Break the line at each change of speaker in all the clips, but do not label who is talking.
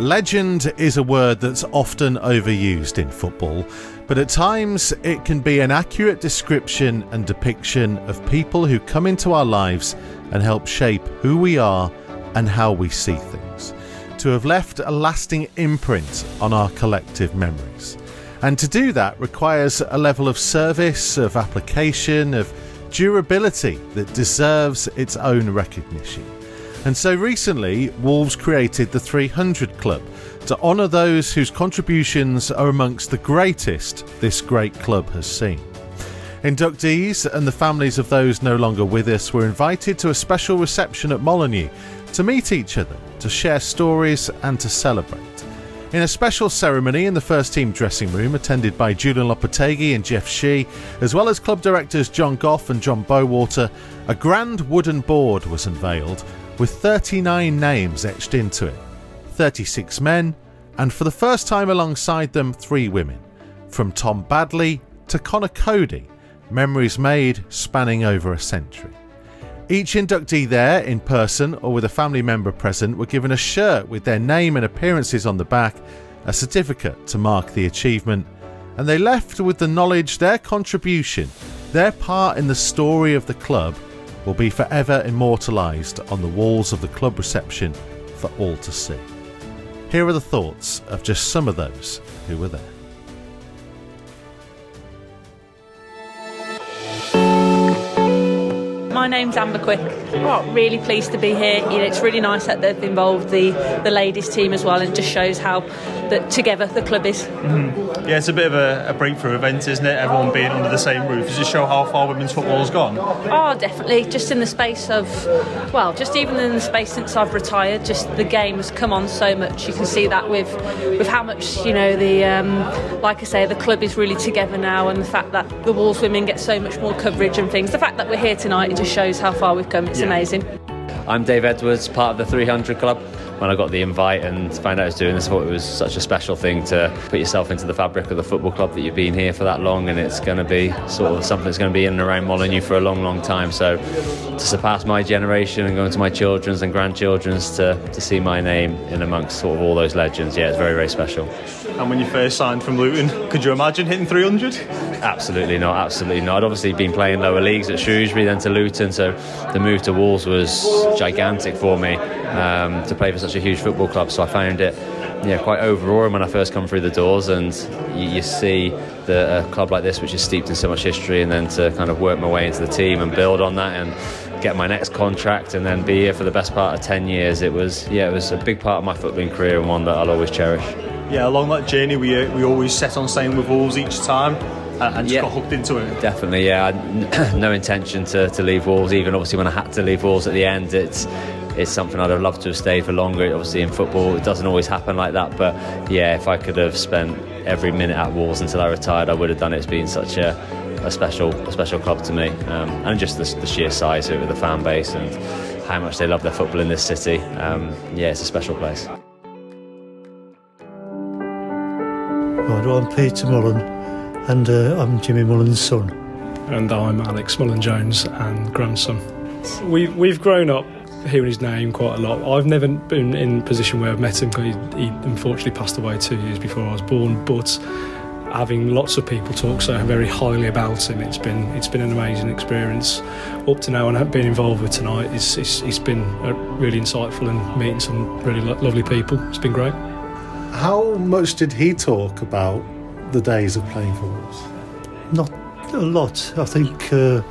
Legend is a word that's often overused in football, but at times it can be an accurate description and depiction of people who come into our lives and help shape who we are and how we see things. To have left a lasting imprint on our collective memories. And to do that requires a level of service, of application, of durability that deserves its own recognition. And so recently, Wolves created the 300 Club to honour those whose contributions are amongst the greatest this great club has seen. Inductees and the families of those no longer with us were invited to a special reception at Molineux to meet each other, to share stories, and to celebrate. In a special ceremony in the first team dressing room, attended by Julen Lopetegui and Jeff Shi, as well as club directors John Gough and John Bowater, a grand wooden board was unveiled with 39 names etched into it 36 men, and for the first time alongside them, three women. From Tom Baddeley to Conor Coady, memories made spanning over a century. Each inductee there, in person or with a family member present, were given a shirt with their name and appearances on the back, a certificate to mark the achievement, and they left with the knowledge their contribution, their part in the story of the club, will be forever immortalised on the walls of the club reception for all to see. Here are the thoughts of just some of those who were there.
My name's Amber Quick. Oh, really pleased to be here. You know, it's really nice that they've involved the, the ladies team as well, and just shows how that together the club is.
Mm-hmm. Yeah, it's a bit of a, a, breakthrough event, isn't it? Everyone being under the same roof. Does it show how far women's football has gone?
Oh, definitely. Just in the space of, well, just even in the space since I've retired, just the game has come on so much. You can see that with with how much you know the, um, like I say, the club is really together now, and the fact that the Wolves women get so much more coverage and things. The fact that we're here tonight just shows how far we've come. It's yeah. amazing.
I'm Dave Edwards, part of the 300 Club. When I got the invite and found out I was doing this, I thought it was such a special thing to put yourself into the fabric of the football club that you've been here for that long, and it's going to be sort of something that's going to be in and around Molineux for a long, long time. So to surpass my generation and go into my children's and grandchildren's to, to see my name in amongst sort of all those legends, yeah, it's very, very special.
And when you first signed from Luton, could you imagine hitting 300?
Absolutely not, absolutely not. I'd obviously been playing lower leagues at Shrewsbury, then to Luton, so the move to Wolves was gigantic for me um, to play for such a huge football club. So I found it yeah, quite overawing when I first come through the doors, and you, you see the, a club like this, which is steeped in so much history, and then to kind of work my way into the team and build on that, and get my next contract, and then be here for the best part of ten years. It was yeah, it was a big part of my footballing career and one that I'll always cherish.
Yeah, along that journey, we uh, we always set on staying with Wolves each time and just yeah, got hooked into it.
Definitely, yeah. no intention to, to leave Wolves, even obviously when I had to leave Wolves at the end. It's it's something I'd have loved to have stayed for longer. Obviously, in football, it doesn't always happen like that. But yeah, if I could have spent every minute at Wolves until I retired, I would have done it. It's been such a, a special a special club to me, um, and just the, the, sheer size of it, the fan base, and how much they love their football in this city. Um, yeah, it's a special place.
Right, well, I'm Peter Mullen, and uh, I'm Jimmy Mullen's son.
And I'm Alex Mullen Jones and grandson. We, we've grown up hearing his name quite a lot. I've never been in a position where I've met him because he, he, unfortunately passed away two years before I was born. But having lots of people talk so very highly about him, it's been it's been an amazing experience up to now. And being involved with tonight, it's, it's, it's been really insightful and meeting some really lo- lovely people. It's been great.
How much did he talk about the days of playing for Wolves?
Not a lot. I think. Uh,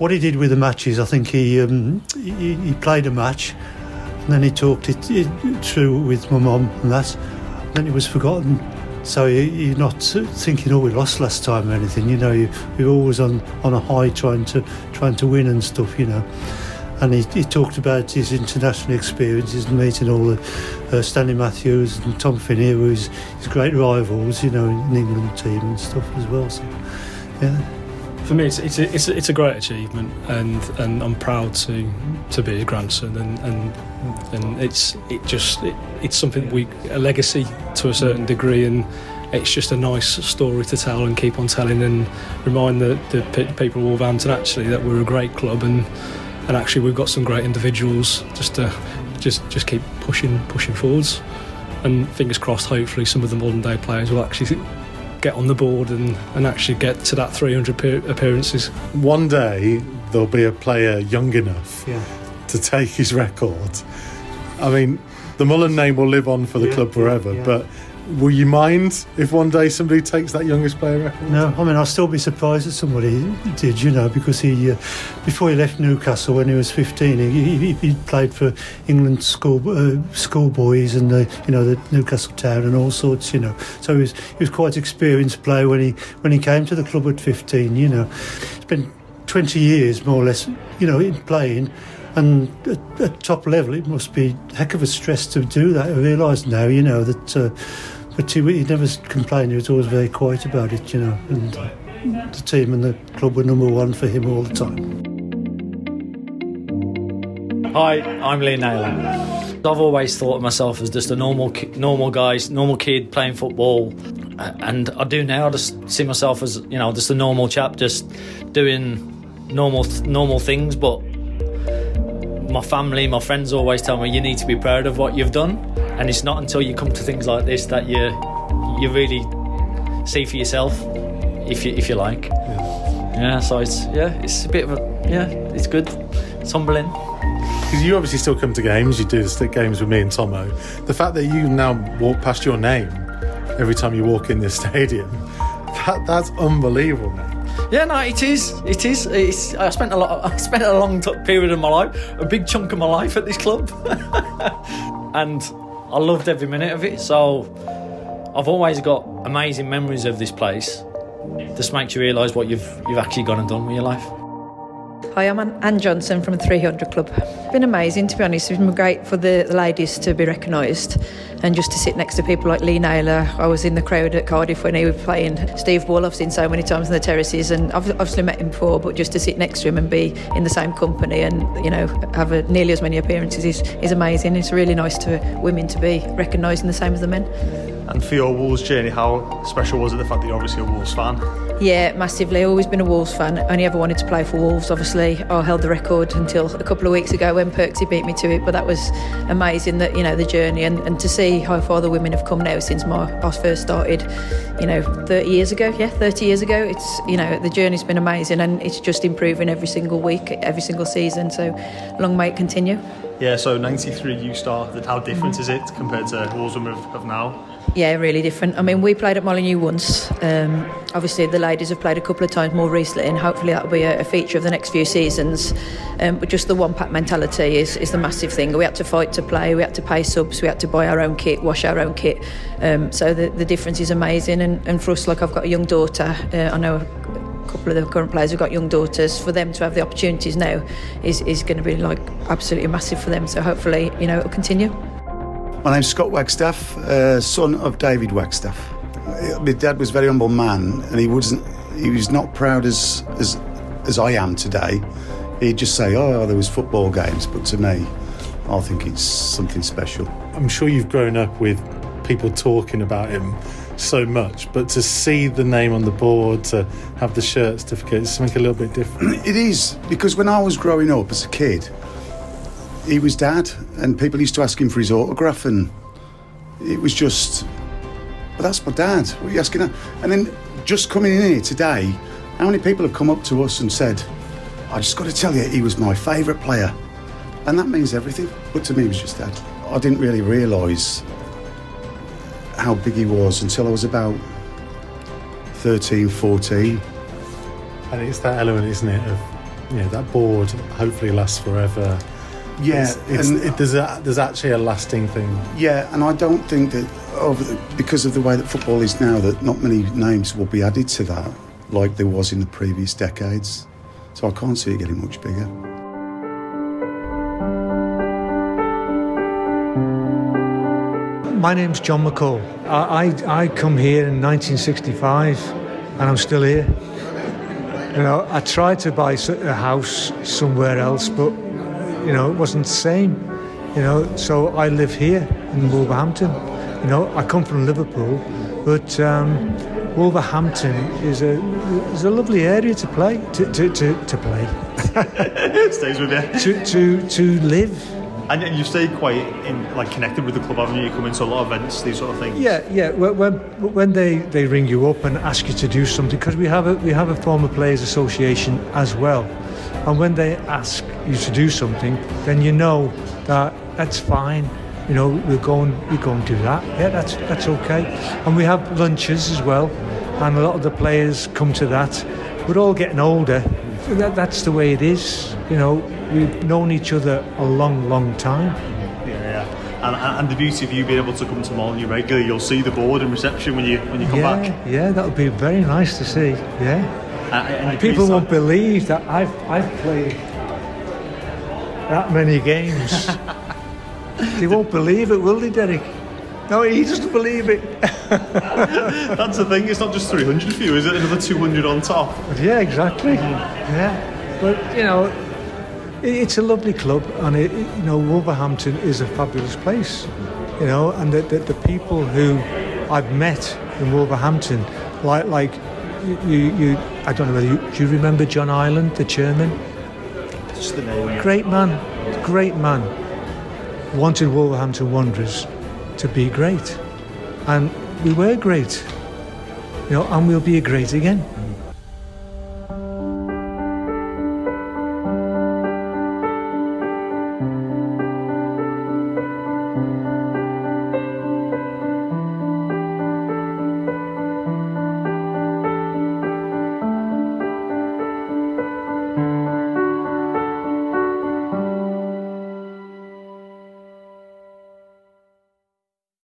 what he did with the matches, I think he um, he, he, played a match, and then he talked it, it through with my mum and that. And then it was forgotten. So you, are not thinking, oh, we lost last time or anything. You know, you, you're always on, on a high, trying to trying to win and stuff. You know. And he, he talked about his international experiences and meeting all the uh, Stanley Matthews and Tom Finney, who is his great rivals, you know, in England team and stuff as well. So, yeah
for me, it's it's a, it's a, it's a great achievement, and, and I'm proud to to be a grandson, and and, and it's it just it, it's something we a legacy to a certain degree, and it's just a nice story to tell and keep on telling, and remind the, the people of Wolverhampton actually that we're a great club, and and actually we've got some great individuals just to just just keep pushing pushing forwards. and fingers crossed, hopefully, some of the modern day players will actually get on the board and, and actually get to that 300 appearances.
One day there'll be a player young enough
Yeah.
to take his record. I mean, the Mullen name will live on for the
Yeah,
club forever,
yeah.
but will you mind if one day somebody takes that youngest player record?
No, I mean I'll still be surprised if somebody did, you know, because he uh, before he left Newcastle when he was 15, he, he, he played for England school uh, schoolboys and the you know the Newcastle Town and all sorts, you know. So he was he was quite experienced player when he when he came to the club at 15, you know. Spent 20 years more or less, you know, in playing. And at, at top level, it must be a heck of a stress to do that. I realise now, you know, that uh, but he, he never complained. He was always very quiet about it, you know. And the team and the club were number one for him all the time.
Hi, I'm Lee Naylor. I've always thought of myself as just a normal, normal guy, normal kid playing football, and I do now. I just see myself as you know, just a normal chap, just doing normal, normal things. But my family, my friends always tell me you need to be proud of what you've done, and it's not until you come to things like this that you you really see for yourself, if you if you like. Yeah. so it's yeah, it's a bit of a yeah, it's good. It's humbling.
Because you obviously still come to games, you do stick games with me and Tomo. The fact that you now walk past your name every time you walk in this stadium, that, that's unbelievable, man.
Yeah, no, it is. It is. It's, I spent a lot. I spent a long t- period of my life, a big chunk of my life at this club, and I loved every minute of it. So I've always got amazing memories of this place. This makes you realise what you've you've actually gone and done with your life.
Hi, I'm Ann Ann Johnson from the 300 Club. It's been amazing, to be honest. It's been great for the, ladies to be recognised and just to sit next to people like Lee Naylor. I was in the crowd at Cardiff when he was playing. Steve Bull, I've seen so many times in the terraces, and I've obviously met him before, but just to sit next to him and be in the same company and, you know, have a, nearly as many appearances is, is amazing. It's really nice to women to be recognised in the same as the men.
And for your Wolves journey, how special was it the fact that you're obviously a Wolves fan?
Yeah, massively. Always been a Wolves fan. Only ever wanted to play for Wolves. Obviously, I held the record until a couple of weeks ago when Perksy beat me to it. But that was amazing. That you know the journey and, and to see how far the women have come now since my I first started. You know, 30 years ago. Yeah, 30 years ago. It's you know the journey's been amazing and it's just improving every single week, every single season. So long may it continue.
Yeah, so 93 you started. How different is it compared to Wolves women of, of now?
Yeah, really different. I mean, we played at Molineux once. Um, obviously, the ladies have played a couple of times more recently, and hopefully that'll be a, a feature of the next few seasons. Um, but just the one pack mentality is, is the massive thing. We had to fight to play, we had to pay subs, we had to buy our own kit, wash our own kit. Um, so the, the difference is amazing. And, and for us, like I've got a young daughter, uh, I know a couple of the current players have got young daughters. For them to have the opportunities now is, is going to be like absolutely massive for them. So hopefully, you know, it'll continue.
My name's Scott Wagstaff, uh, son of David Wagstaff. My dad was a very humble man, and he wasn't. He was not proud as as as I am today. He'd just say, "Oh, there was football games," but to me, I think it's something special.
I'm sure you've grown up with people talking about him so much, but to see the name on the board, to have the shirt certificate, it's something a little bit different.
It is because when I was growing up as a kid, he was dad, and people used to ask him for his autograph, and it was just, but that's my dad. What are you asking? And then just coming in here today, how many people have come up to us and said, "I just got to tell you, he was my favourite player," and that means everything. But to me, he was just dad. I didn't really realise how big he was until I was about 13, 14.
And it's that element, isn't it, of you know that board hopefully lasts forever.
Yeah,
It's, it's,
and-
it, there's a, there's actually a lasting thing.
Yeah, and I don't think that over the, because of the way that football is now, that not many names will be added to that like there was in the previous decades. So I can't see it getting much bigger.
My name's John McAlle. I, I, I come here in 1965 and I'm still here. You know, I tried to buy a house somewhere else, but, you know, it wasn't the same. You know, so I live here in Wolverhampton. You know, I come from Liverpool, but um, Wolverhampton is a is a lovely area to play to to, to, to play
Stays with you.
to, to to live.
And, and you stay quite in, like connected with the club, haven't you? You come into a lot of events, these sort of things.
Yeah, yeah. When when they, they ring you up and ask you to do something, because we have a we have a former players association as well, and when they ask you to do something, then you know that that's fine. You know, we'll go and we go and do that. Yeah, that's that's okay. And we have lunches as well, and a lot of the players come to that. We're all getting older. That, that's the way it is. You know, we've known each other a long, long time.
Yeah, yeah. And, and the beauty of you being able to come to Molineux regularly, you'll see the board and reception when you when you come
yeah,
back.
Yeah, that'll be very nice to see. Yeah. People won't believe that I've I've played that many games. they won't believe it, will they, Derek? No, he doesn't believe it.
That's the thing. It's not just 300 for you, is it? Another 200 on top.
Yeah, exactly. Mm-hmm. Yeah, but you know, it, it's a lovely club, and it, it- you know, Wolverhampton is a fabulous place. You know, and the, the, the people who I've met in Wolverhampton, like like you, you I don't know whether you, do you remember John Ireland, the chairman?
Just the name.
Great man, great man. Wanted Wolverhampton Wanderers to be great, and we were great. You know, and we'll be great again.